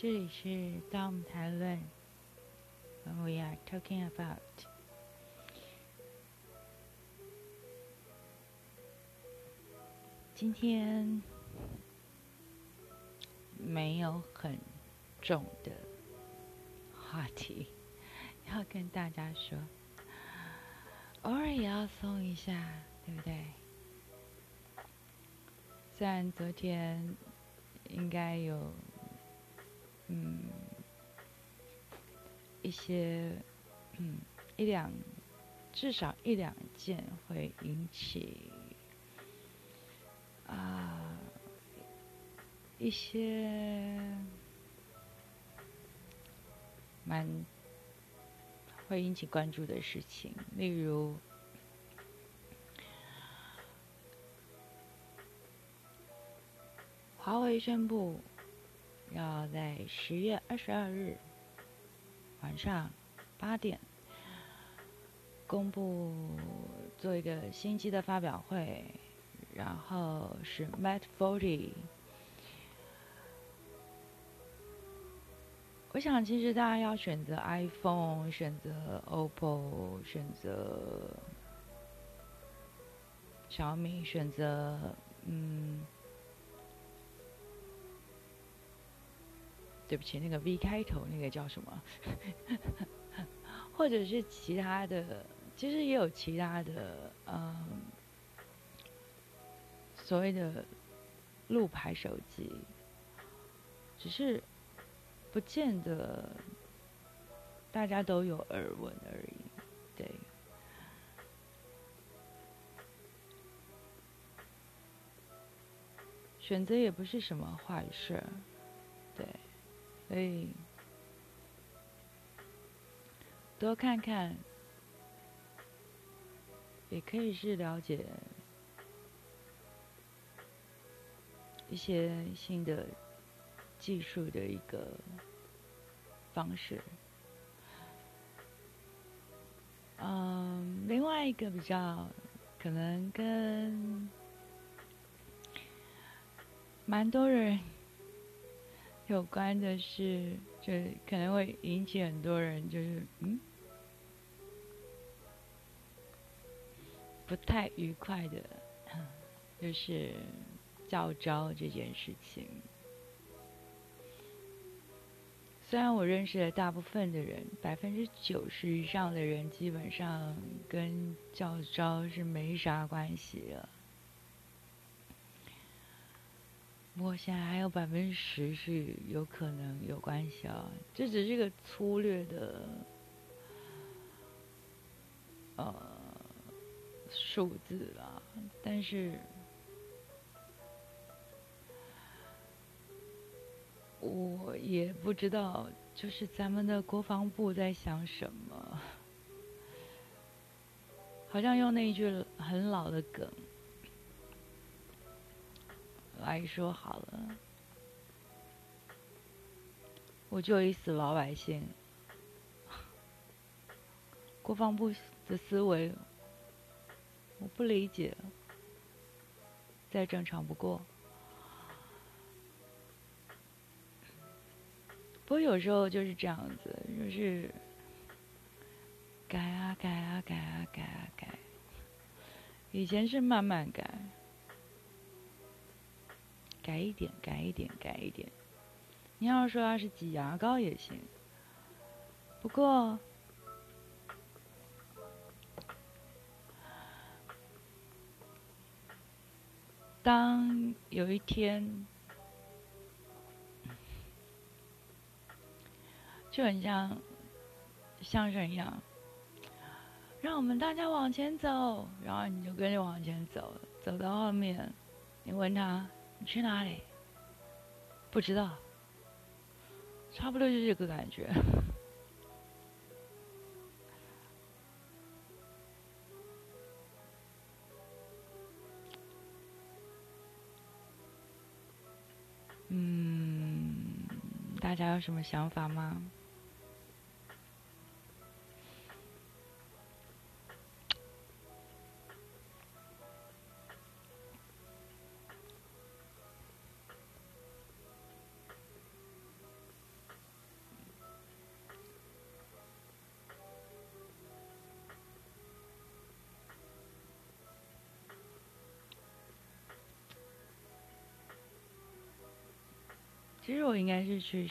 这里是当我们谈论，When we are talking about。今天没有很重的话题 要跟大家说，偶尔也要松一下，对不对？虽然昨天应该有。嗯，一些嗯一两，至少一两件会引起啊一些蛮会引起关注的事情，例如华为宣布。要在十月二十二日晚上八点公布做一个新机的发表会，然后是 Mate Forty。我想，其实大家要选择 iPhone、选择 OPPO、选择小米、选择嗯。对不起，那个 V 开头那个叫什么？或者是其他的，其实也有其他的，嗯，所谓的路牌手机，只是不见得大家都有耳闻而已。对，选择也不是什么坏事，所以多看看，也可以是了解一些新的技术的一个方式。嗯，另外一个比较可能跟蛮多人。有关的是，就可能会引起很多人就是嗯不太愉快的，就是教招这件事情。虽然我认识的大部分的人，百分之九十以上的人基本上跟教招是没啥关系了。不我现在还有百分之十是有可能有关系啊，这只是一个粗略的呃数字啊，但是我也不知道，就是咱们的国防部在想什么，好像用那一句很老的梗。来说好了，我就一死老百姓，国防部的思维我不理解，再正常不过。不过有时候就是这样子，就是改啊改啊改啊改啊改，以前是慢慢改。改一点，改一点，改一点。你要说要是挤牙膏也行。不过，当有一天，就很像相声一样，让我们大家往前走，然后你就跟着往前走，走到后面，你问他。你去哪里？不知道，差不多就这个感觉。嗯，大家有什么想法吗？其实我应该是去，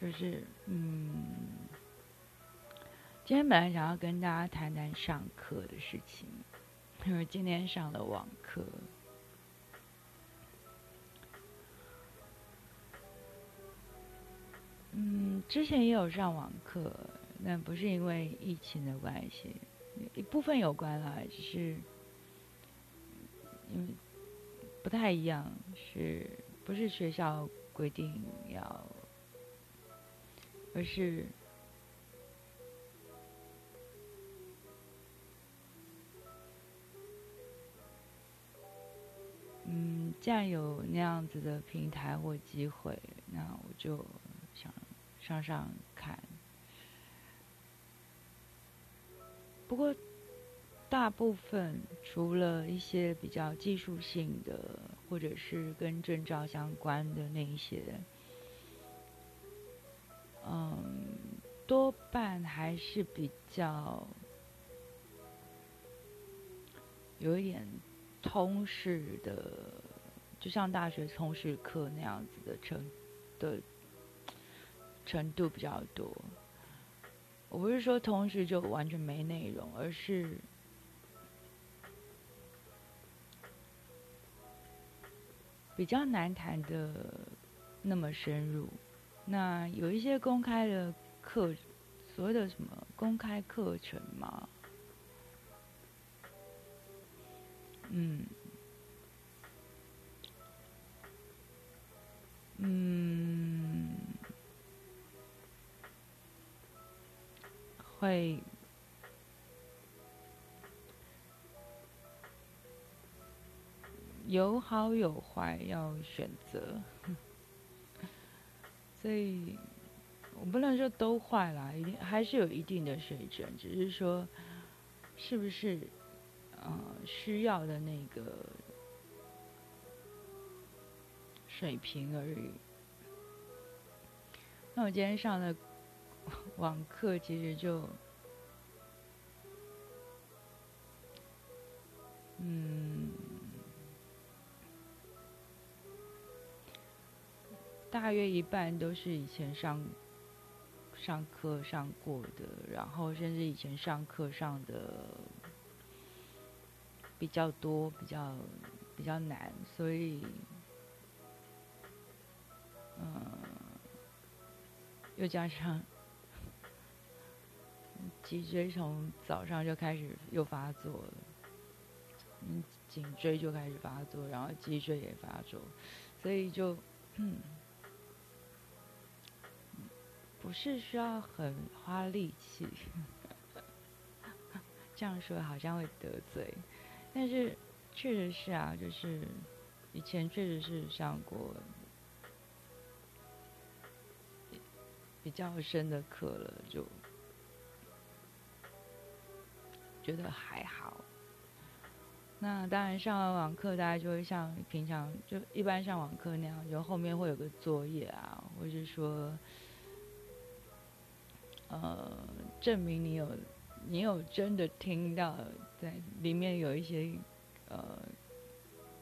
就是嗯，今天本来想要跟大家谈谈上课的事情，因为今天上了网课。嗯，之前也有上网课，但不是因为疫情的关系，一部分有关啦，只是因为不太一样，是不是学校规定要，而是嗯，既然有那样子的平台或机会，那我就想。上上看，不过大部分除了一些比较技术性的，或者是跟证照相关的那一些，嗯，多半还是比较有一点通识的，就像大学通识课那样子的程的。程度比较多，我不是说同时就完全没内容，而是比较难谈的那么深入。那有一些公开的课，所谓的什么公开课程嘛，嗯，嗯。会有好有坏，要选择，所以我不能说都坏啦，一定还是有一定的水准，只是说是不是呃需要的那个水平而已。那我今天上的。网课其实就，嗯，大约一半都是以前上上课上过的，然后甚至以前上课上的比较多，比较比较难，所以，嗯，又加上。脊椎从早上就开始又发作了，嗯，颈椎就开始发作，然后脊椎也发作，所以就，嗯，不是需要很花力气，这样说好像会得罪，但是确实是啊，就是以前确实是上过比较深的课了，就。觉得还好，那当然上完网课，大家就会像平常就一般上网课那样，就后面会有个作业啊，或者说，呃，证明你有你有真的听到在里面有一些呃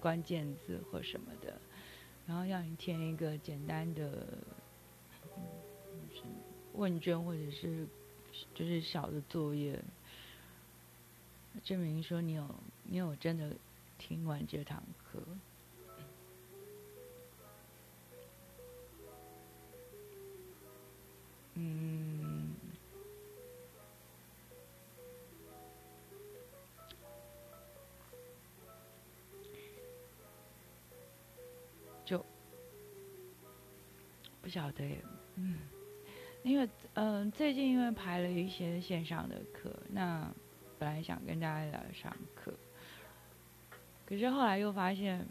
关键字或什么的，然后让你填一个简单的问卷或者是就是小的作业。证明说你有你有真的听完这堂课，嗯，晓得，嗯，因为嗯最近因为排了一些线上的课，那。本来想跟大家聊上课，可是后来又发现，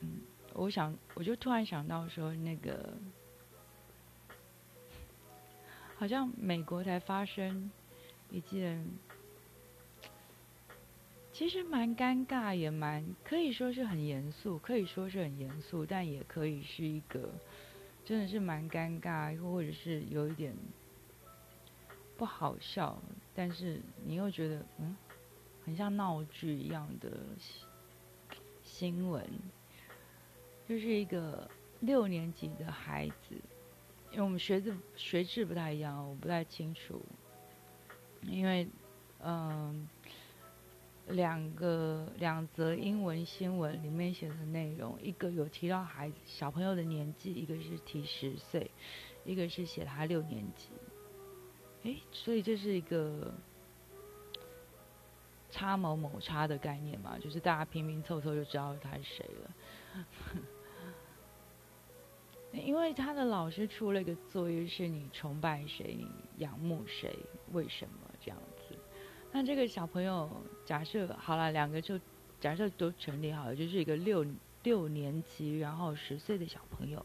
嗯，我想，我就突然想到说，那个好像美国才发生一件，其实蛮尴尬，也蛮可以说是很严肃，可以说是很严肃，但也可以是一个真的是蛮尴尬，又或者是有一点不好笑。但是你又觉得，嗯，很像闹剧一样的新闻，就是一个六年级的孩子，因为我们学制学制不太一样，我不太清楚。因为，嗯，两个两则英文新闻里面写的内容，一个有提到孩子小朋友的年纪，一个是提十岁，一个是写他六年级。哎，所以这是一个差某某差的概念嘛，就是大家拼拼凑凑就知道他是谁了。因为他的老师出了一个作业，是你崇拜谁，你仰慕谁，为什么？那这个小朋友假设好了，两个就假设都成立好了，就是一个六六年级，然后十岁的小朋友，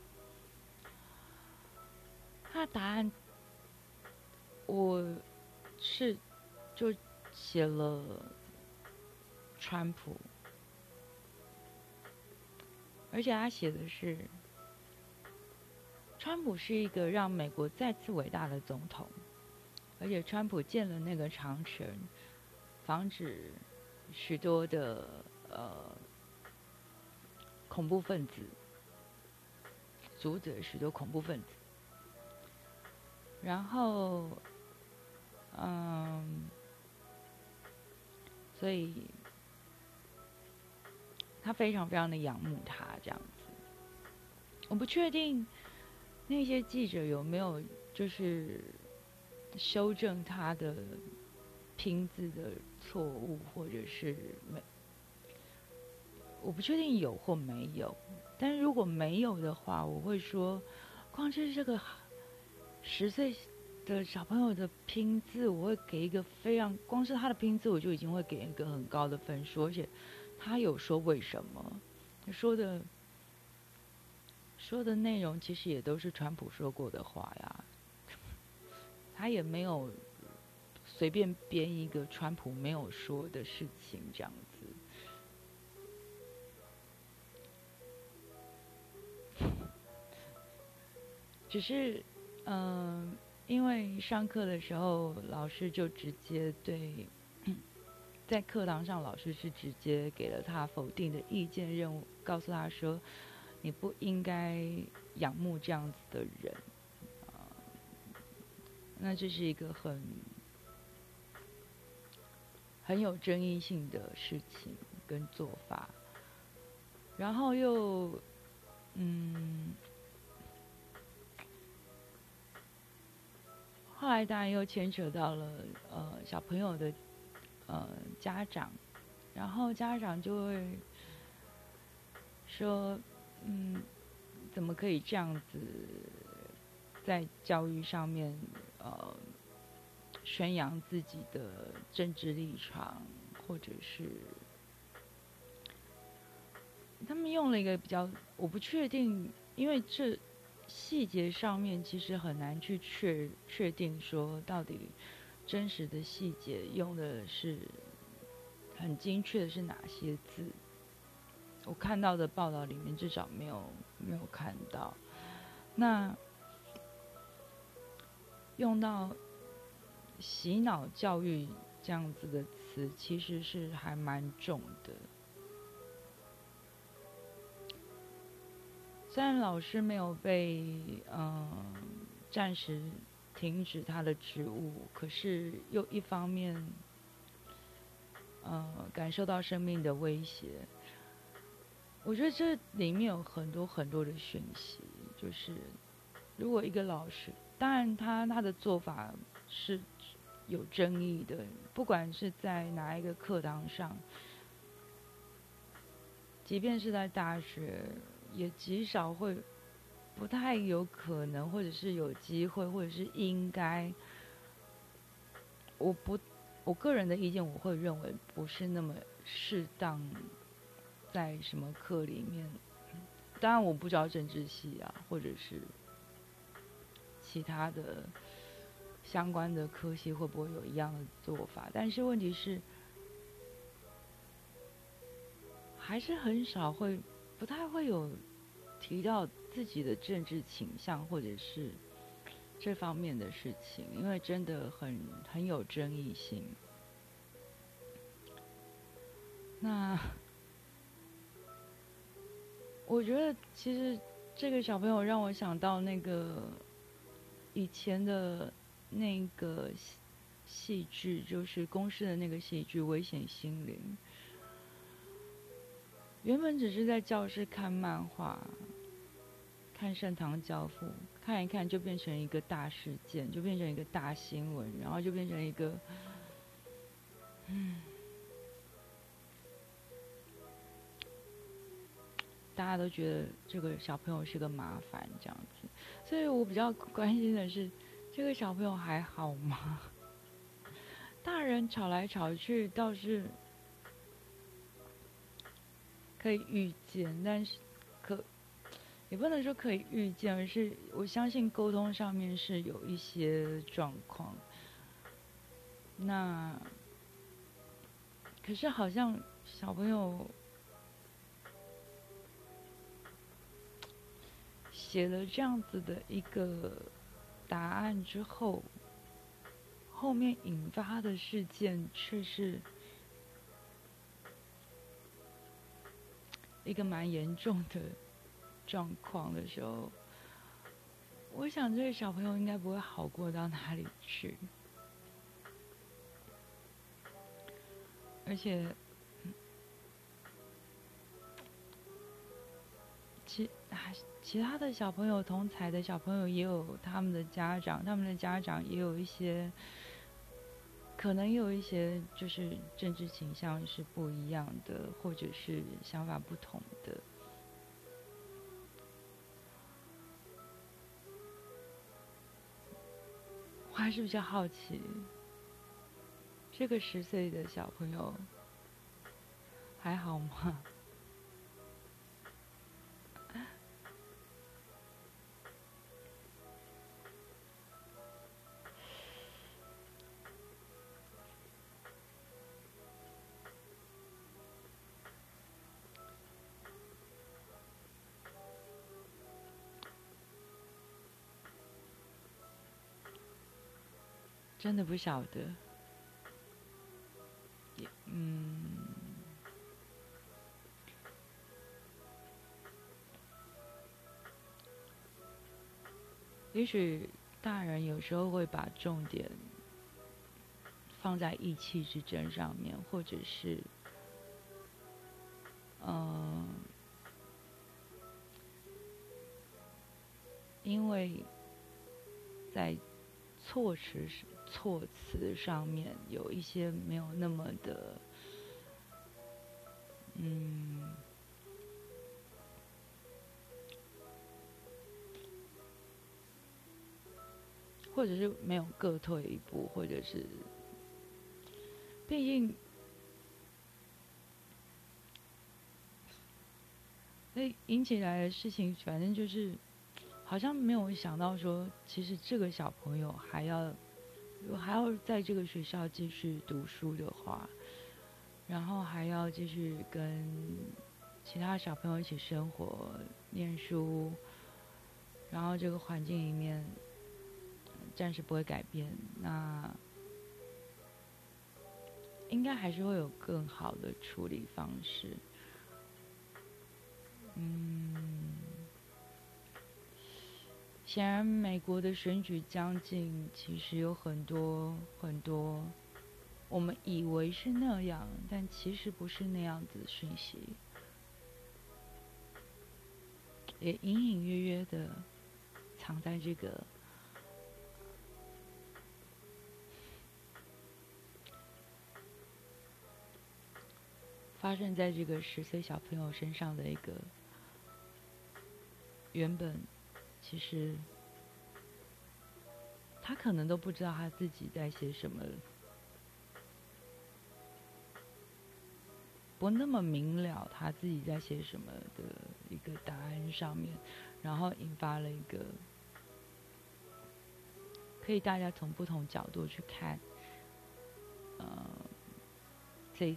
他的答案。我是就写了川普，而且他写的是川普是一个让美国再次伟大的总统，而且川普建了那个长城，防止许多的呃恐怖分子，阻止许多恐怖分子，然后。嗯，所以他非常非常的仰慕他这样子。我不确定那些记者有没有就是修正他的拼字的错误，或者是没，我不确定有或没有。但是如果没有的话，我会说，光是这个十岁。的小朋友的拼字，我会给一个非常，光是他的拼字，我就已经会给一个很高的分数，而且他有说为什么，说的说的内容其实也都是川普说过的话呀，他也没有随便编一个川普没有说的事情这样子，只是嗯。因为上课的时候，老师就直接对，在课堂上，老师是直接给了他否定的意见，任务告诉他说，你不应该仰慕这样子的人，那这是一个很很有争议性的事情跟做法，然后又，嗯。后来当然又牵扯到了呃小朋友的呃家长，然后家长就会说，嗯，怎么可以这样子在教育上面呃宣扬自己的政治立场，或者是他们用了一个比较我不确定，因为这。细节上面其实很难去确确定说到底真实的细节用的是很精确的是哪些字，我看到的报道里面至少没有没有看到。那用到洗脑教育这样子的词，其实是还蛮重的。虽然老师没有被嗯暂时停止他的职务，可是又一方面，呃感受到生命的威胁。我觉得这里面有很多很多的讯息，就是如果一个老师，当然他他的做法是有争议的，不管是在哪一个课堂上，即便是在大学。也极少会，不太有可能，或者是有机会，或者是应该。我不，我个人的意见，我会认为不是那么适当，在什么课里面。当然，我不知道政治系啊，或者是其他的相关的科系会不会有一样的做法。但是问题是，还是很少会。不太会有提到自己的政治倾向或者是这方面的事情，因为真的很很有争议性。那我觉得其实这个小朋友让我想到那个以前的那个戏戏剧，就是公司的那个戏剧《危险心灵》。原本只是在教室看漫画，看《盛唐教父》，看一看就变成一个大事件，就变成一个大新闻，然后就变成一个，嗯。大家都觉得这个小朋友是个麻烦，这样子，所以我比较关心的是，这个小朋友还好吗？大人吵来吵去倒是可以预见，但是可也不能说可以预见，而是我相信沟通上面是有一些状况。那可是好像小朋友。写了这样子的一个答案之后，后面引发的事件却是一个蛮严重的状况的时候，我想这个小朋友应该不会好过到哪里去，而且，其还是。其他的小朋友，同才的小朋友也有他们的家长，他们的家长也有一些，可能有一些就是政治倾向是不一样的，或者是想法不同的。我还是比较好奇，这个十岁的小朋友还好吗？真的不晓得，也嗯，也许大人有时候会把重点放在意气之争上面，或者是，嗯，因为在措辞时。措辞上面有一些没有那么的，嗯，或者是没有各退一步，或者是，毕竟，那引起来的事情，反正就是，好像没有想到说，其实这个小朋友还要。如果还要在这个学校继续读书的话，然后还要继续跟其他小朋友一起生活、念书，然后这个环境里面暂时不会改变，那应该还是会有更好的处理方式。嗯。显然，美国的选举将近，其实有很多很多，我们以为是那样，但其实不是那样子的讯息，也隐隐约约的藏在这个发生在这个十岁小朋友身上的一个原本。其实，他可能都不知道他自己在写什么，不那么明了他自己在写什么的一个答案上面，然后引发了一个可以大家从不同角度去看，呃，这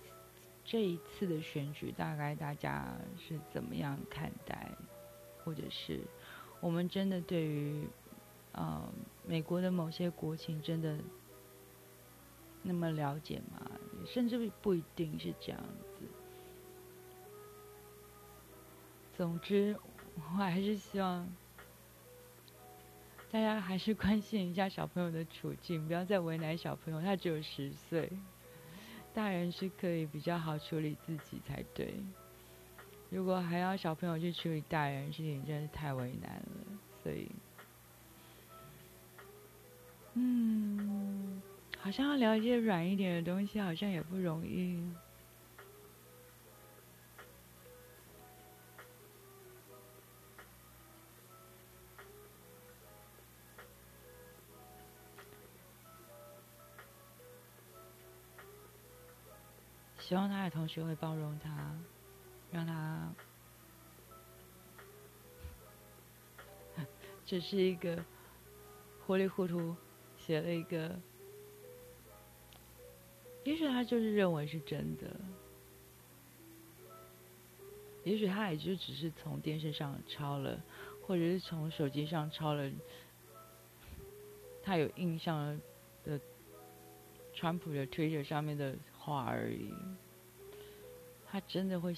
这一次的选举大概大家是怎么样看待，或者是。我们真的对于，呃，美国的某些国情真的那么了解吗？甚至不一定是这样子。总之，我还是希望大家还是关心一下小朋友的处境，不要再为难小朋友。他只有十岁，大人是可以比较好处理自己才对。如果还要小朋友去处理大人事情，真是太为难了。所以，嗯，好像要聊一些软一点的东西，好像也不容易。希望他的同学会包容他，让他只是一个糊里糊涂写了一个，也许他就是认为是真的，也许他也就只是从电视上抄了，或者是从手机上抄了他有印象的川普的推特上面的。话而已，他真的会，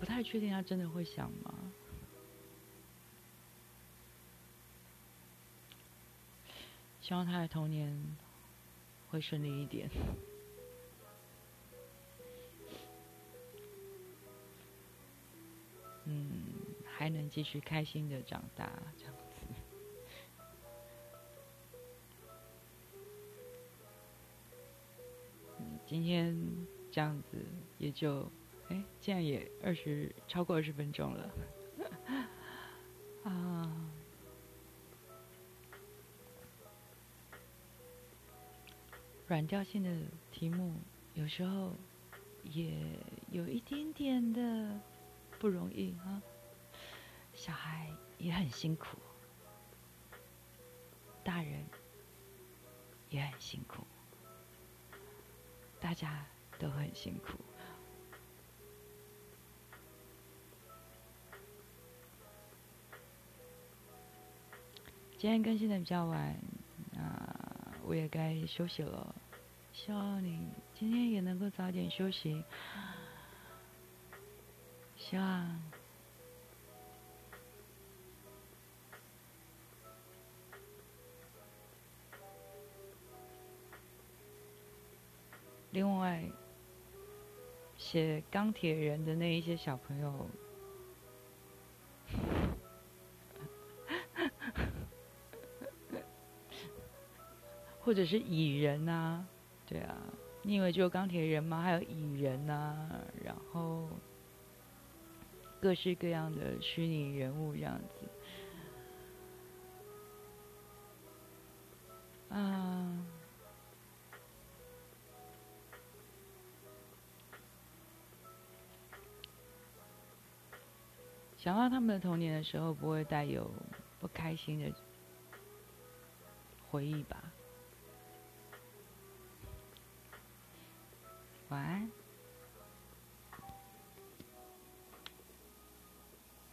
不太确定他真的会想吗？希望他的童年会顺利一点，嗯，还能继续开心的长大，这样子。今天这样子也就，哎，竟然也二十超过二十分钟了，啊，软调性的题目有时候也有一点点的不容易啊，小孩也很辛苦，大人也很辛苦。大家都很辛苦。今天更新的比较晚，那我也该休息了。希望你今天也能够早点休息。希望。另外，写钢铁人的那一些小朋友，或者是蚁人呐，对啊，你以为只有钢铁人吗？还有蚁人呐，然后各式各样的虚拟人物这样子，啊。想到他们的童年的时候，不会带有不开心的回忆吧？